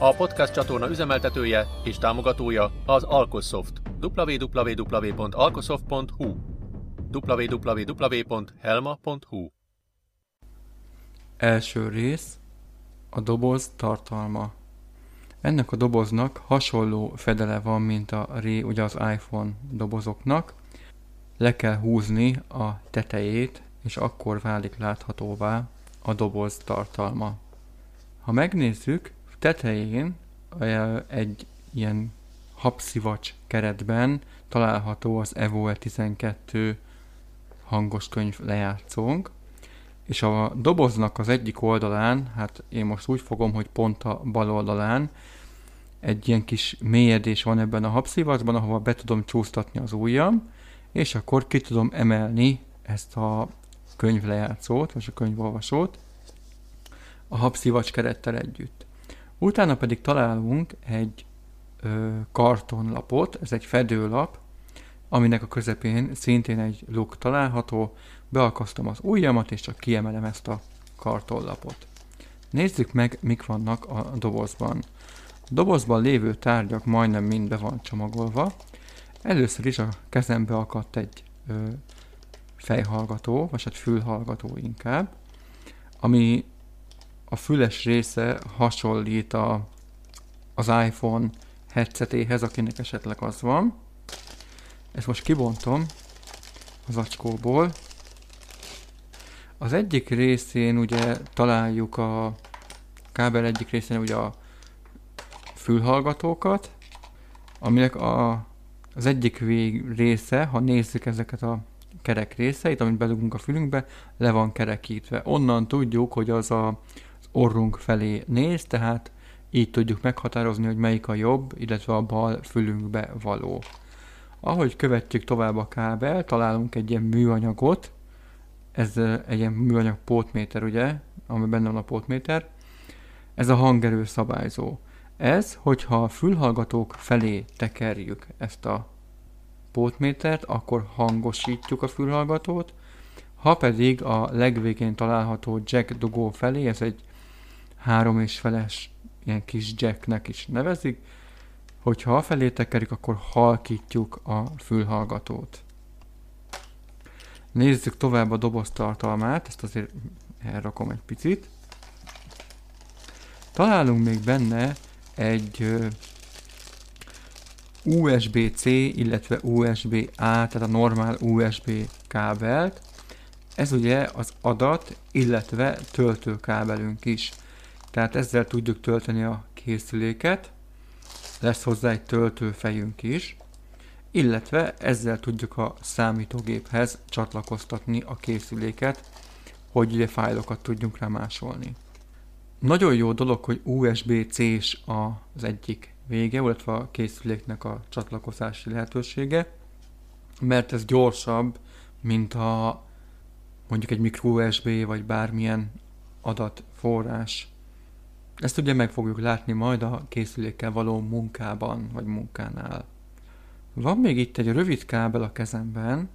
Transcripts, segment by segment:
A podcast csatorna üzemeltetője és támogatója az Alkosoft. www.alkosoft.hu www.helma.hu Első rész a doboz tartalma. Ennek a doboznak hasonló fedele van, mint a ré, ugye az iPhone dobozoknak. Le kell húzni a tetejét, és akkor válik láthatóvá a doboz tartalma. Ha megnézzük, tetején egy ilyen habszivacs keretben található az Evo 12 hangos könyv lejátszónk, és a doboznak az egyik oldalán, hát én most úgy fogom, hogy pont a bal oldalán, egy ilyen kis mélyedés van ebben a habszivacsban, ahova be tudom csúsztatni az ujjam, és akkor ki tudom emelni ezt a könyvlejátszót, vagy a könyvolvasót a habszivacs kerettel együtt. Utána pedig találunk egy ö, kartonlapot, ez egy fedőlap, aminek a közepén szintén egy luk található, beakasztom az ujjamat, és csak kiemelem ezt a kartonlapot. Nézzük meg, mik vannak a dobozban. A dobozban lévő tárgyak majdnem mind be van csomagolva. Először is a kezembe akadt egy ö, fejhallgató, vagy hát fülhallgató inkább, ami a füles része hasonlít a, az iPhone headsetéhez, akinek esetleg az van. Ezt most kibontom az acskóból. Az egyik részén ugye találjuk a kábel egyik részén ugye a fülhallgatókat, aminek a, az egyik vég része, ha nézzük ezeket a kerek részeit, amit bedugunk a fülünkbe, le van kerekítve. Onnan tudjuk, hogy az a orrunk felé néz, tehát így tudjuk meghatározni, hogy melyik a jobb, illetve a bal fülünkbe való. Ahogy követjük tovább a kábel, találunk egy ilyen műanyagot, ez egy ilyen műanyag pótméter, ugye, ami benne van a pótméter, ez a hangerő szabályzó. Ez, hogyha a fülhallgatók felé tekerjük ezt a pótmétert, akkor hangosítjuk a fülhallgatót, ha pedig a legvégén található jack dugó felé, ez egy három és feles ilyen kis jacknek is nevezik, hogyha afelé tekerik, akkor halkítjuk a fülhallgatót. Nézzük tovább a doboz tartalmát, ezt azért elrakom egy picit. Találunk még benne egy USB-C, illetve USB-A, tehát a normál USB kábelt. Ez ugye az adat, illetve töltőkábelünk is tehát ezzel tudjuk tölteni a készüléket, lesz hozzá egy töltőfejünk is, illetve ezzel tudjuk a számítógéphez csatlakoztatni a készüléket, hogy ugye fájlokat tudjunk rá. Nagyon jó dolog, hogy USB-C-s az egyik vége, illetve a készüléknek a csatlakozási lehetősége, mert ez gyorsabb, mint a mondjuk egy micro USB vagy bármilyen adatforrás ezt ugye meg fogjuk látni majd a készülékkel való munkában, vagy munkánál. Van még itt egy rövid kábel a kezemben,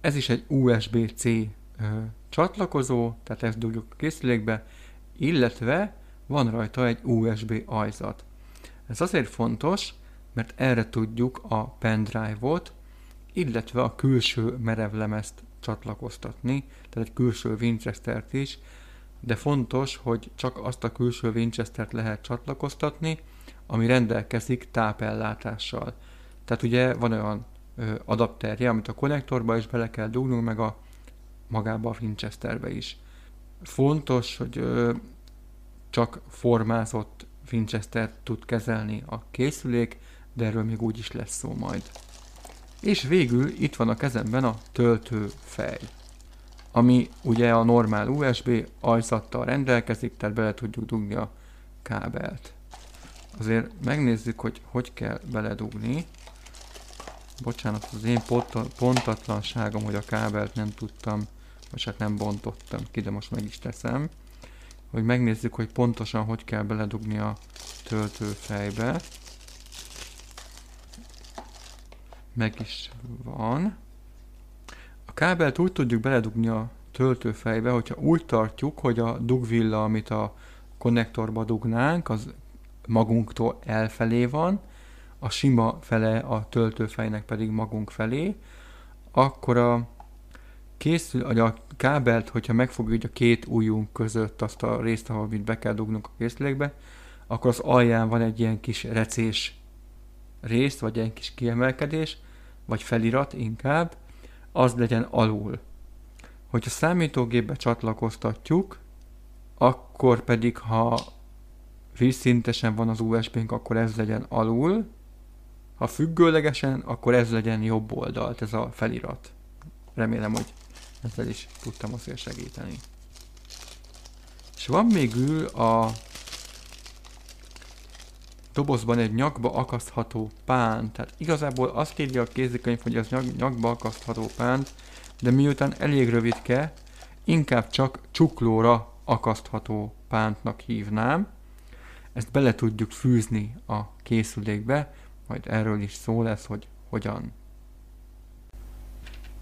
ez is egy USB-C csatlakozó, tehát ezt dugjuk a készülékbe, illetve van rajta egy USB ajzat. Ez azért fontos, mert erre tudjuk a pendrive-ot, illetve a külső merevlemezt csatlakoztatni, tehát egy külső Winchester-t is, de fontos, hogy csak azt a külső Winchester-t lehet csatlakoztatni, ami rendelkezik tápellátással. Tehát ugye van olyan ö, adapterje, amit a konnektorba is bele kell dugnunk, meg a magába a Winchesterbe is. Fontos, hogy ö, csak formázott Winchester tud kezelni a készülék, de erről még úgy is lesz szó majd. És végül itt van a kezemben a töltőfej ami ugye a normál USB ajzattal rendelkezik, tehát bele tudjuk dugni a kábelt. azért megnézzük, hogy hogy kell beledugni. Bocsánat, az én pontatlanságom, hogy a kábelt nem tudtam, vagy hát nem bontottam ki, de most meg is teszem. Hogy megnézzük, hogy pontosan hogy kell beledugni a töltőfejbe. Meg is van. Kábelt úgy tudjuk beledugni a töltőfejbe, hogyha úgy tartjuk, hogy a dugvilla, amit a konnektorba dugnánk, az magunktól elfelé van, a sima fele a töltőfejnek pedig magunk felé, akkor a készül, vagy a kábelt, hogyha megfogjuk a két ujjunk között azt a részt, ahol be kell dugnunk a készülékbe, akkor az alján van egy ilyen kis recés részt, vagy egy kis kiemelkedés, vagy felirat inkább, az legyen alul. Hogyha számítógépbe csatlakoztatjuk, akkor pedig, ha vízszintesen van az USB-nk, akkor ez legyen alul, ha függőlegesen, akkor ez legyen jobb oldalt, ez a felirat. Remélem, hogy ezzel is tudtam azért segíteni. És van még ül a dobozban egy nyakba akasztható pán. Tehát igazából azt írja a kézikönyv, hogy ez nyak, nyakba akasztható pánt, de miután elég rövidke, inkább csak csuklóra akasztható pántnak hívnám. Ezt bele tudjuk fűzni a készülékbe, majd erről is szó lesz, hogy hogyan.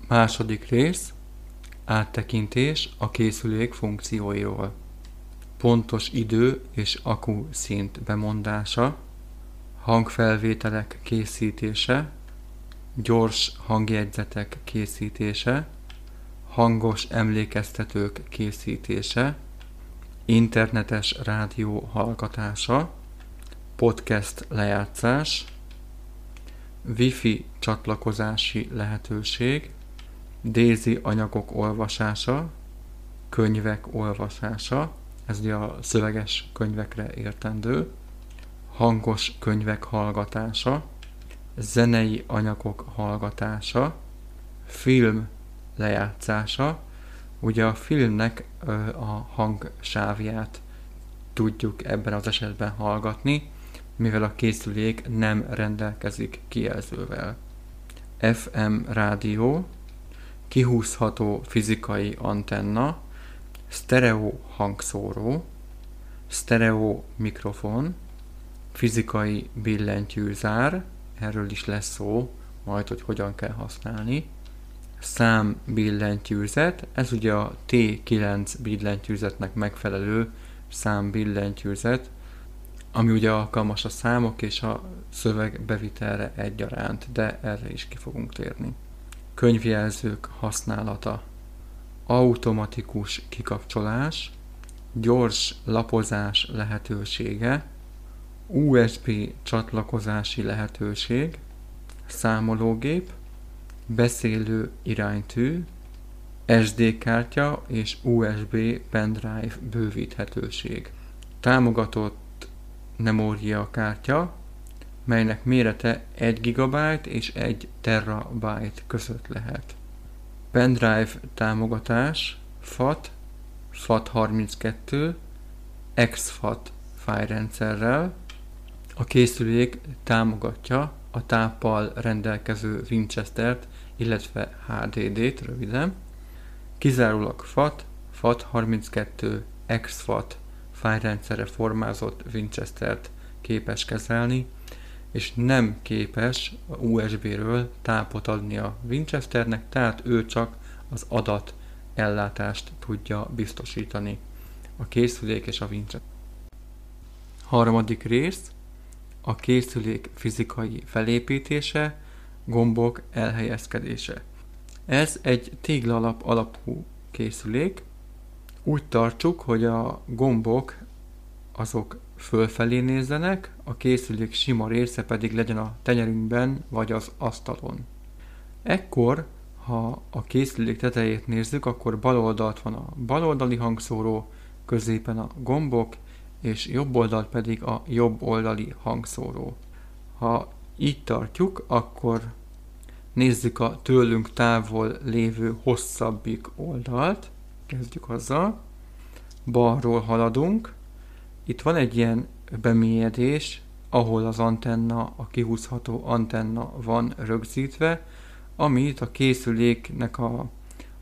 Második rész. Áttekintés a készülék funkcióiról. Pontos idő és akku szint bemondása, hangfelvételek készítése, gyors hangjegyzetek készítése, hangos emlékeztetők készítése, internetes rádió hallgatása, podcast lejátszás, wifi csatlakozási lehetőség, Daisy anyagok olvasása, könyvek olvasása, ez ugye a szöveges könyvekre értendő, hangos könyvek hallgatása, zenei anyagok hallgatása, film lejátszása, ugye a filmnek a hangsávját tudjuk ebben az esetben hallgatni, mivel a készülék nem rendelkezik kijelzővel. FM rádió, kihúzható fizikai antenna, stereo hangszóró, stereo mikrofon, fizikai billentyűzár, erről is lesz szó, majd, hogy hogyan kell használni, szám billentyűzet, ez ugye a T9 billentyűzetnek megfelelő szám billentyűzet, ami ugye alkalmas a számok és a szöveg bevitelre egyaránt, de erre is ki fogunk térni. Könyvjelzők használata, automatikus kikapcsolás, gyors lapozás lehetősége, USB csatlakozási lehetőség, számológép, beszélő iránytű, SD kártya és USB pendrive bővíthetőség. Támogatott memória kártya, melynek mérete 1 GB és 1 terabyte között lehet. Pendrive támogatás, FAT, FAT32, exFAT fájrendszerrel. A készülék támogatja a táppal rendelkező Winchester-t, illetve HDD-t röviden. Kizárólag FAT, FAT32, exFAT fájrendszerre formázott Winchester-t képes kezelni, és nem képes USB-ről tápot adni a Winchesternek, tehát ő csak az adat ellátást tudja biztosítani. A készülék és a Winchester. Harmadik rész, a készülék fizikai felépítése, gombok elhelyezkedése. Ez egy téglalap alapú készülék. Úgy tartsuk, hogy a gombok azok fölfelé nézzenek, a készülék sima része pedig legyen a tenyerünkben vagy az asztalon. Ekkor, ha a készülék tetejét nézzük, akkor bal oldalt van a baloldali hangszóró, középen a gombok, és jobb oldalt pedig a jobb oldali hangszóró. Ha így tartjuk, akkor nézzük a tőlünk távol lévő hosszabbik oldalt. Kezdjük azzal. Balról haladunk, itt van egy ilyen bemélyedés, ahol az antenna, a kihúzható antenna van rögzítve, amit a készüléknek a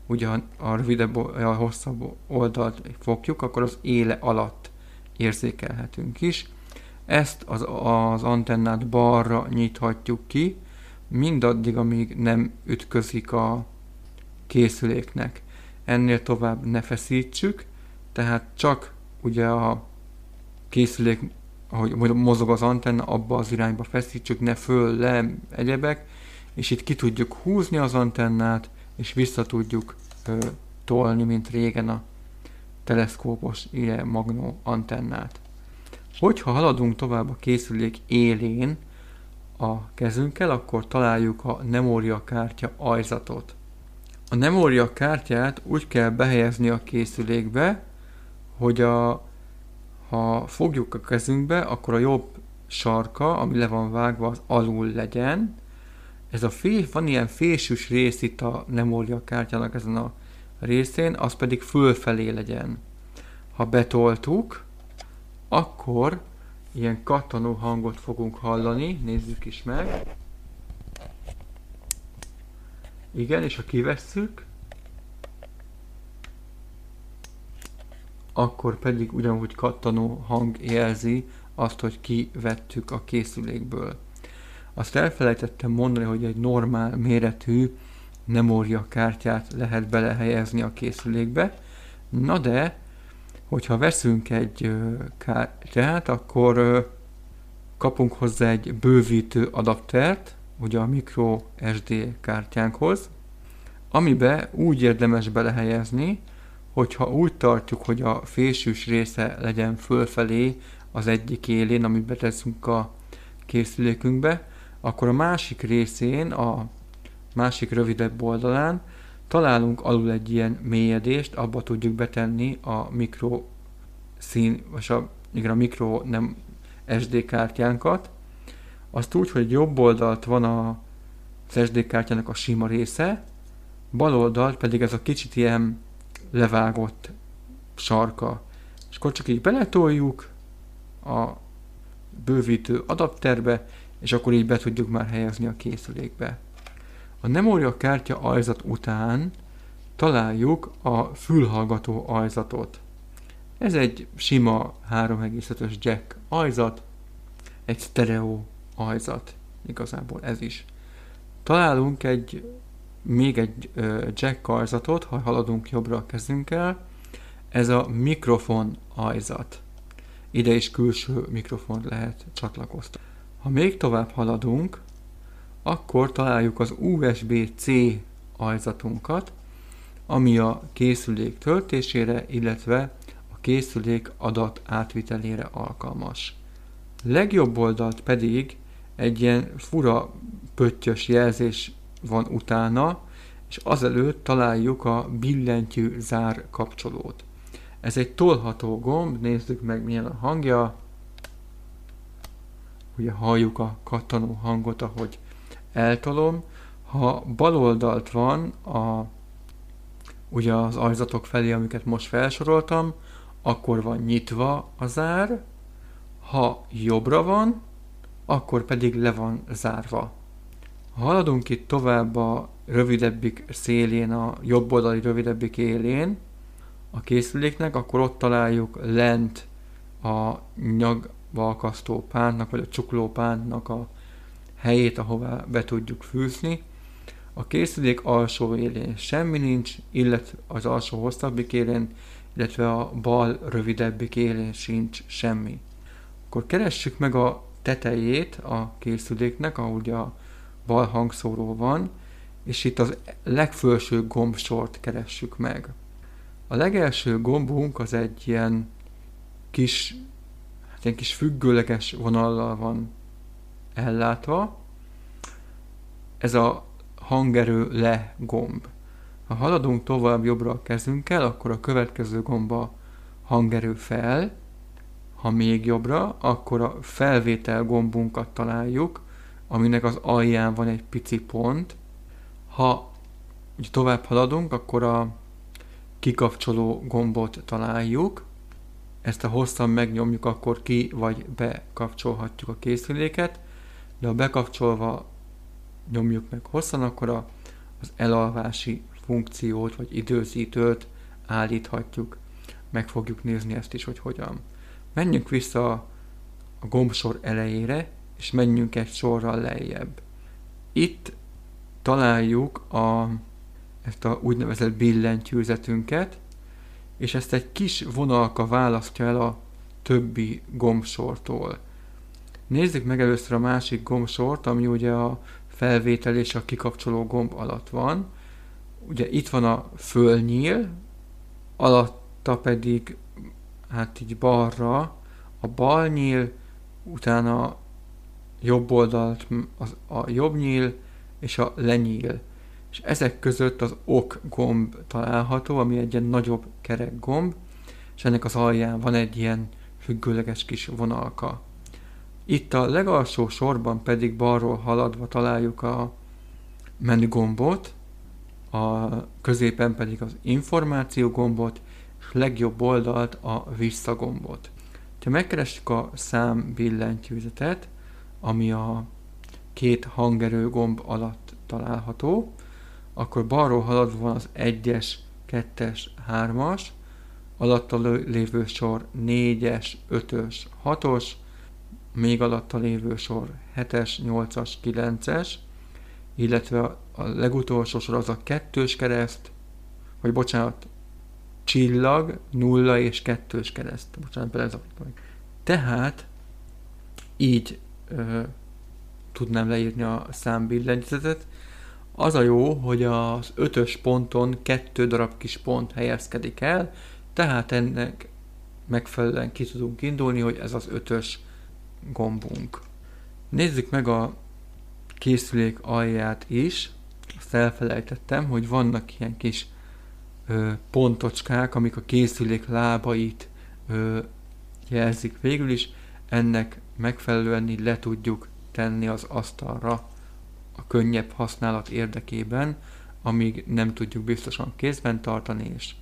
ugye a rövidebb, a hosszabb oldalt fogjuk, akkor az éle alatt érzékelhetünk is. Ezt az, az antennát balra nyithatjuk ki, mindaddig, amíg nem ütközik a készüléknek. Ennél tovább ne feszítsük, tehát csak ugye a készülék, ahogy mozog az antenna, abba az irányba feszítsük, ne föl, le, egyebek, és itt ki tudjuk húzni az antennát, és vissza tudjuk ö, tolni, mint régen a teleszkópos ilyen magnó antennát. Hogyha haladunk tovább a készülék élén a kezünkkel, akkor találjuk a memória kártya ajzatot. A memória úgy kell behelyezni a készülékbe, hogy a, ha fogjuk a kezünkbe, akkor a jobb sarka, ami le van vágva, az alul legyen. Ez a fél, van ilyen fésűs rész itt a memória kártyának ezen a részén, az pedig fölfelé legyen. Ha betoltuk, akkor ilyen kattanó hangot fogunk hallani, nézzük is meg. Igen, és ha kivesszük, akkor pedig ugyanúgy kattanó hang jelzi azt, hogy kivettük a készülékből. Azt elfelejtettem mondani, hogy egy normál méretű memória kártyát lehet belehelyezni a készülékbe. Na de, hogyha veszünk egy kártyát, akkor kapunk hozzá egy bővítő adaptert, ugye a micro SD kártyánkhoz, amibe úgy érdemes belehelyezni, hogyha úgy tartjuk, hogy a fésűs része legyen fölfelé az egyik élén, amit beteszünk a készülékünkbe, akkor a másik részén, a másik rövidebb oldalán találunk alul egy ilyen mélyedést, abba tudjuk betenni a mikro szín, vagy a, igen, a mikro nem SD kártyánkat. Azt úgy, hogy jobb oldalt van a, az SD kártyának a sima része, bal oldalt pedig ez a kicsit ilyen levágott sarka. És akkor csak így beletoljuk a bővítő adapterbe, és akkor így be tudjuk már helyezni a készülékbe. A memória kártya ajzat után találjuk a fülhallgató ajzatot. Ez egy sima 3,5-ös jack ajzat, egy stereo ajzat, igazából ez is. Találunk egy még egy jack ajzatot, ha haladunk jobbra a kezünkkel, ez a mikrofon ajzat. Ide is külső mikrofon lehet csatlakoztatni. Ha még tovább haladunk, akkor találjuk az USB-C ajzatunkat, ami a készülék töltésére, illetve a készülék adat átvitelére alkalmas. Legjobb oldalt pedig egy ilyen fura pöttyös jelzés van utána, és azelőtt találjuk a billentyű zár kapcsolót. Ez egy tolható gomb, nézzük meg milyen a hangja. Ugye halljuk a kattanó hangot, ahogy eltolom. Ha bal oldalt van a, ugye az ajzatok felé, amiket most felsoroltam, akkor van nyitva a zár, ha jobbra van, akkor pedig le van zárva. Ha haladunk itt tovább a rövidebbik szélén, a jobb oldali rövidebbik élén a készüléknek, akkor ott találjuk lent a nyagba akasztó pántnak, vagy a csukló pántnak a helyét, ahová be tudjuk fűzni. A készülék alsó élén semmi nincs, illetve az alsó hosszabbik élén, illetve a bal rövidebbik élén sincs semmi. Akkor keressük meg a tetejét a készüléknek, ahogy a bal hangszóró van, és itt az legfelső gombsort keressük meg. A legelső gombunk az egy ilyen kis, hát ilyen kis függőleges vonallal van ellátva. Ez a hangerő le gomb. Ha haladunk tovább jobbra a kezünkkel, akkor a következő gomba hangerő fel, ha még jobbra, akkor a felvétel gombunkat találjuk, aminek az alján van egy pici pont. Ha ugye tovább haladunk, akkor a kikapcsoló gombot találjuk. ezt a hosszan megnyomjuk, akkor ki vagy bekapcsolhatjuk a készüléket, de ha bekapcsolva nyomjuk meg hosszan, akkor a, az elalvási funkciót vagy időzítőt állíthatjuk. Meg fogjuk nézni ezt is, hogy hogyan. Menjünk vissza a gombsor elejére, és menjünk egy sorral lejjebb. Itt találjuk a, ezt a úgynevezett billentyűzetünket, és ezt egy kis vonalka választja el a többi gombsortól. Nézzük meg először a másik gombsort, ami ugye a felvétel és a kikapcsoló gomb alatt van. Ugye itt van a fölnyíl, alatta pedig hát így balra a bal nyíl, utána jobb oldalt az, a jobb nyíl és a lenyíl. És ezek között az ok gomb található, ami egy ilyen nagyobb kerek gomb, és ennek az alján van egy ilyen függőleges kis vonalka. Itt a legalsó sorban pedig balról haladva találjuk a menü gombot, a középen pedig az információ gombot, és legjobb oldalt a visszagombot. Ha megkeressük a szám billentyűzetet, ami a két hangerő gomb alatt található, akkor balról haladva van az 1-es, 2-es, 3-as, alatta lévő sor 4-es, 5-ös, 6-os, még alatta lévő sor 7-es, 8-as, 9-es, illetve a legutolsó sor az a kettős kereszt, vagy bocsánat, csillag, nulla és kettős kereszt. Bocsánat, belezavarodtam. Tehát így ö, tudnám leírni a számbillentyűzetet. Az a jó, hogy az ötös ponton kettő darab kis pont helyezkedik el, tehát ennek megfelelően ki tudunk indulni, hogy ez az ötös gombunk. Nézzük meg a készülék alját is. Azt elfelejtettem, hogy vannak ilyen kis ö, pontocskák, amik a készülék lábait ö, jelzik végül is. Ennek megfelelően így le tudjuk tenni az asztalra a könnyebb használat érdekében, amíg nem tudjuk biztosan kézben tartani és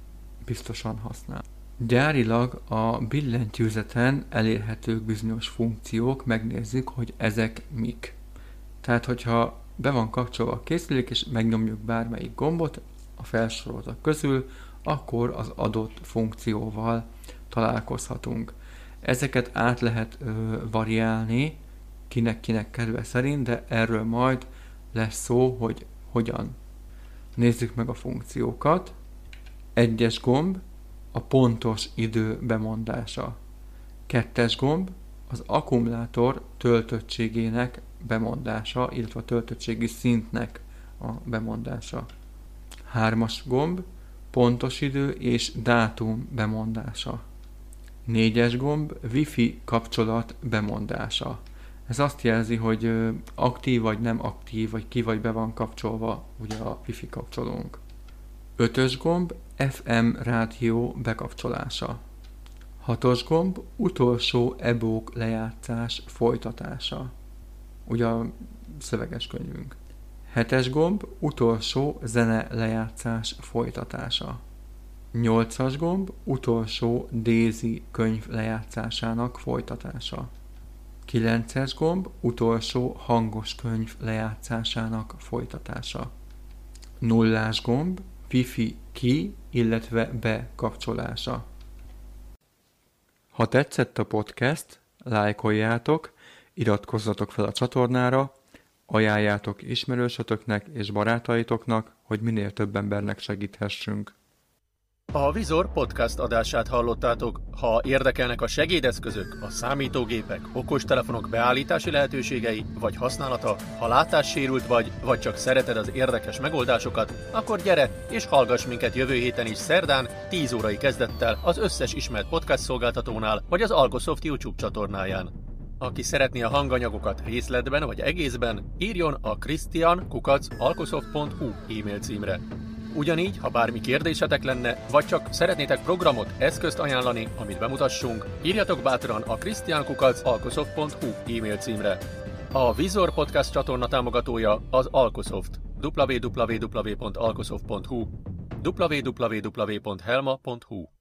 biztosan használni. Gyárilag a billentyűzeten elérhetők bizonyos funkciók, megnézzük, hogy ezek mik. Tehát, hogyha be van kapcsolva a készülék, és megnyomjuk bármelyik gombot a felsoroltak közül, akkor az adott funkcióval találkozhatunk. Ezeket át lehet ö, variálni, kinek-kinek kedve szerint, de erről majd lesz szó, hogy hogyan. Nézzük meg a funkciókat. Egyes gomb, a pontos idő bemondása. Kettes gomb, az akkumulátor töltöttségének bemondása, illetve a töltöttségi szintnek a bemondása. Hármas gomb, pontos idő és dátum bemondása. Négyes gomb, wifi kapcsolat bemondása. Ez azt jelzi, hogy aktív vagy nem aktív, vagy ki vagy be van kapcsolva ugye a wifi kapcsolónk. Ötös gomb, FM rádió bekapcsolása. Hatos gomb, utolsó ebók lejátszás folytatása. Ugye a szöveges könyvünk. Hetes gomb, utolsó zene lejátszás folytatása. Nyolcas gomb, utolsó Daisy könyv lejátszásának folytatása. Kilences gomb, utolsó hangos könyv lejátszásának folytatása. Nullás gomb, Wi-Fi ki, illetve bekapcsolása. Ha tetszett a podcast, lájkoljátok, iratkozzatok fel a csatornára, ajánljátok ismerősötöknek és barátaitoknak, hogy minél több embernek segíthessünk. A Vizor podcast adását hallottátok. Ha érdekelnek a segédeszközök, a számítógépek, okostelefonok beállítási lehetőségei vagy használata, ha látássérült vagy, vagy csak szereted az érdekes megoldásokat, akkor gyere és hallgass minket jövő héten is szerdán 10 órai kezdettel az összes ismert podcast szolgáltatónál vagy az Algosoft YouTube csatornáján. Aki szeretné a hanganyagokat részletben vagy egészben, írjon a christian.alkosoft.hu e-mail címre. Ugyanígy, ha bármi kérdésetek lenne, vagy csak szeretnétek programot, eszközt ajánlani, amit bemutassunk, írjatok bátran a christiankukac.alkosoft.hu e-mail címre. A Vizor Podcast csatorna támogatója az Alkosoft. www.alkosoft.hu www.helma.hu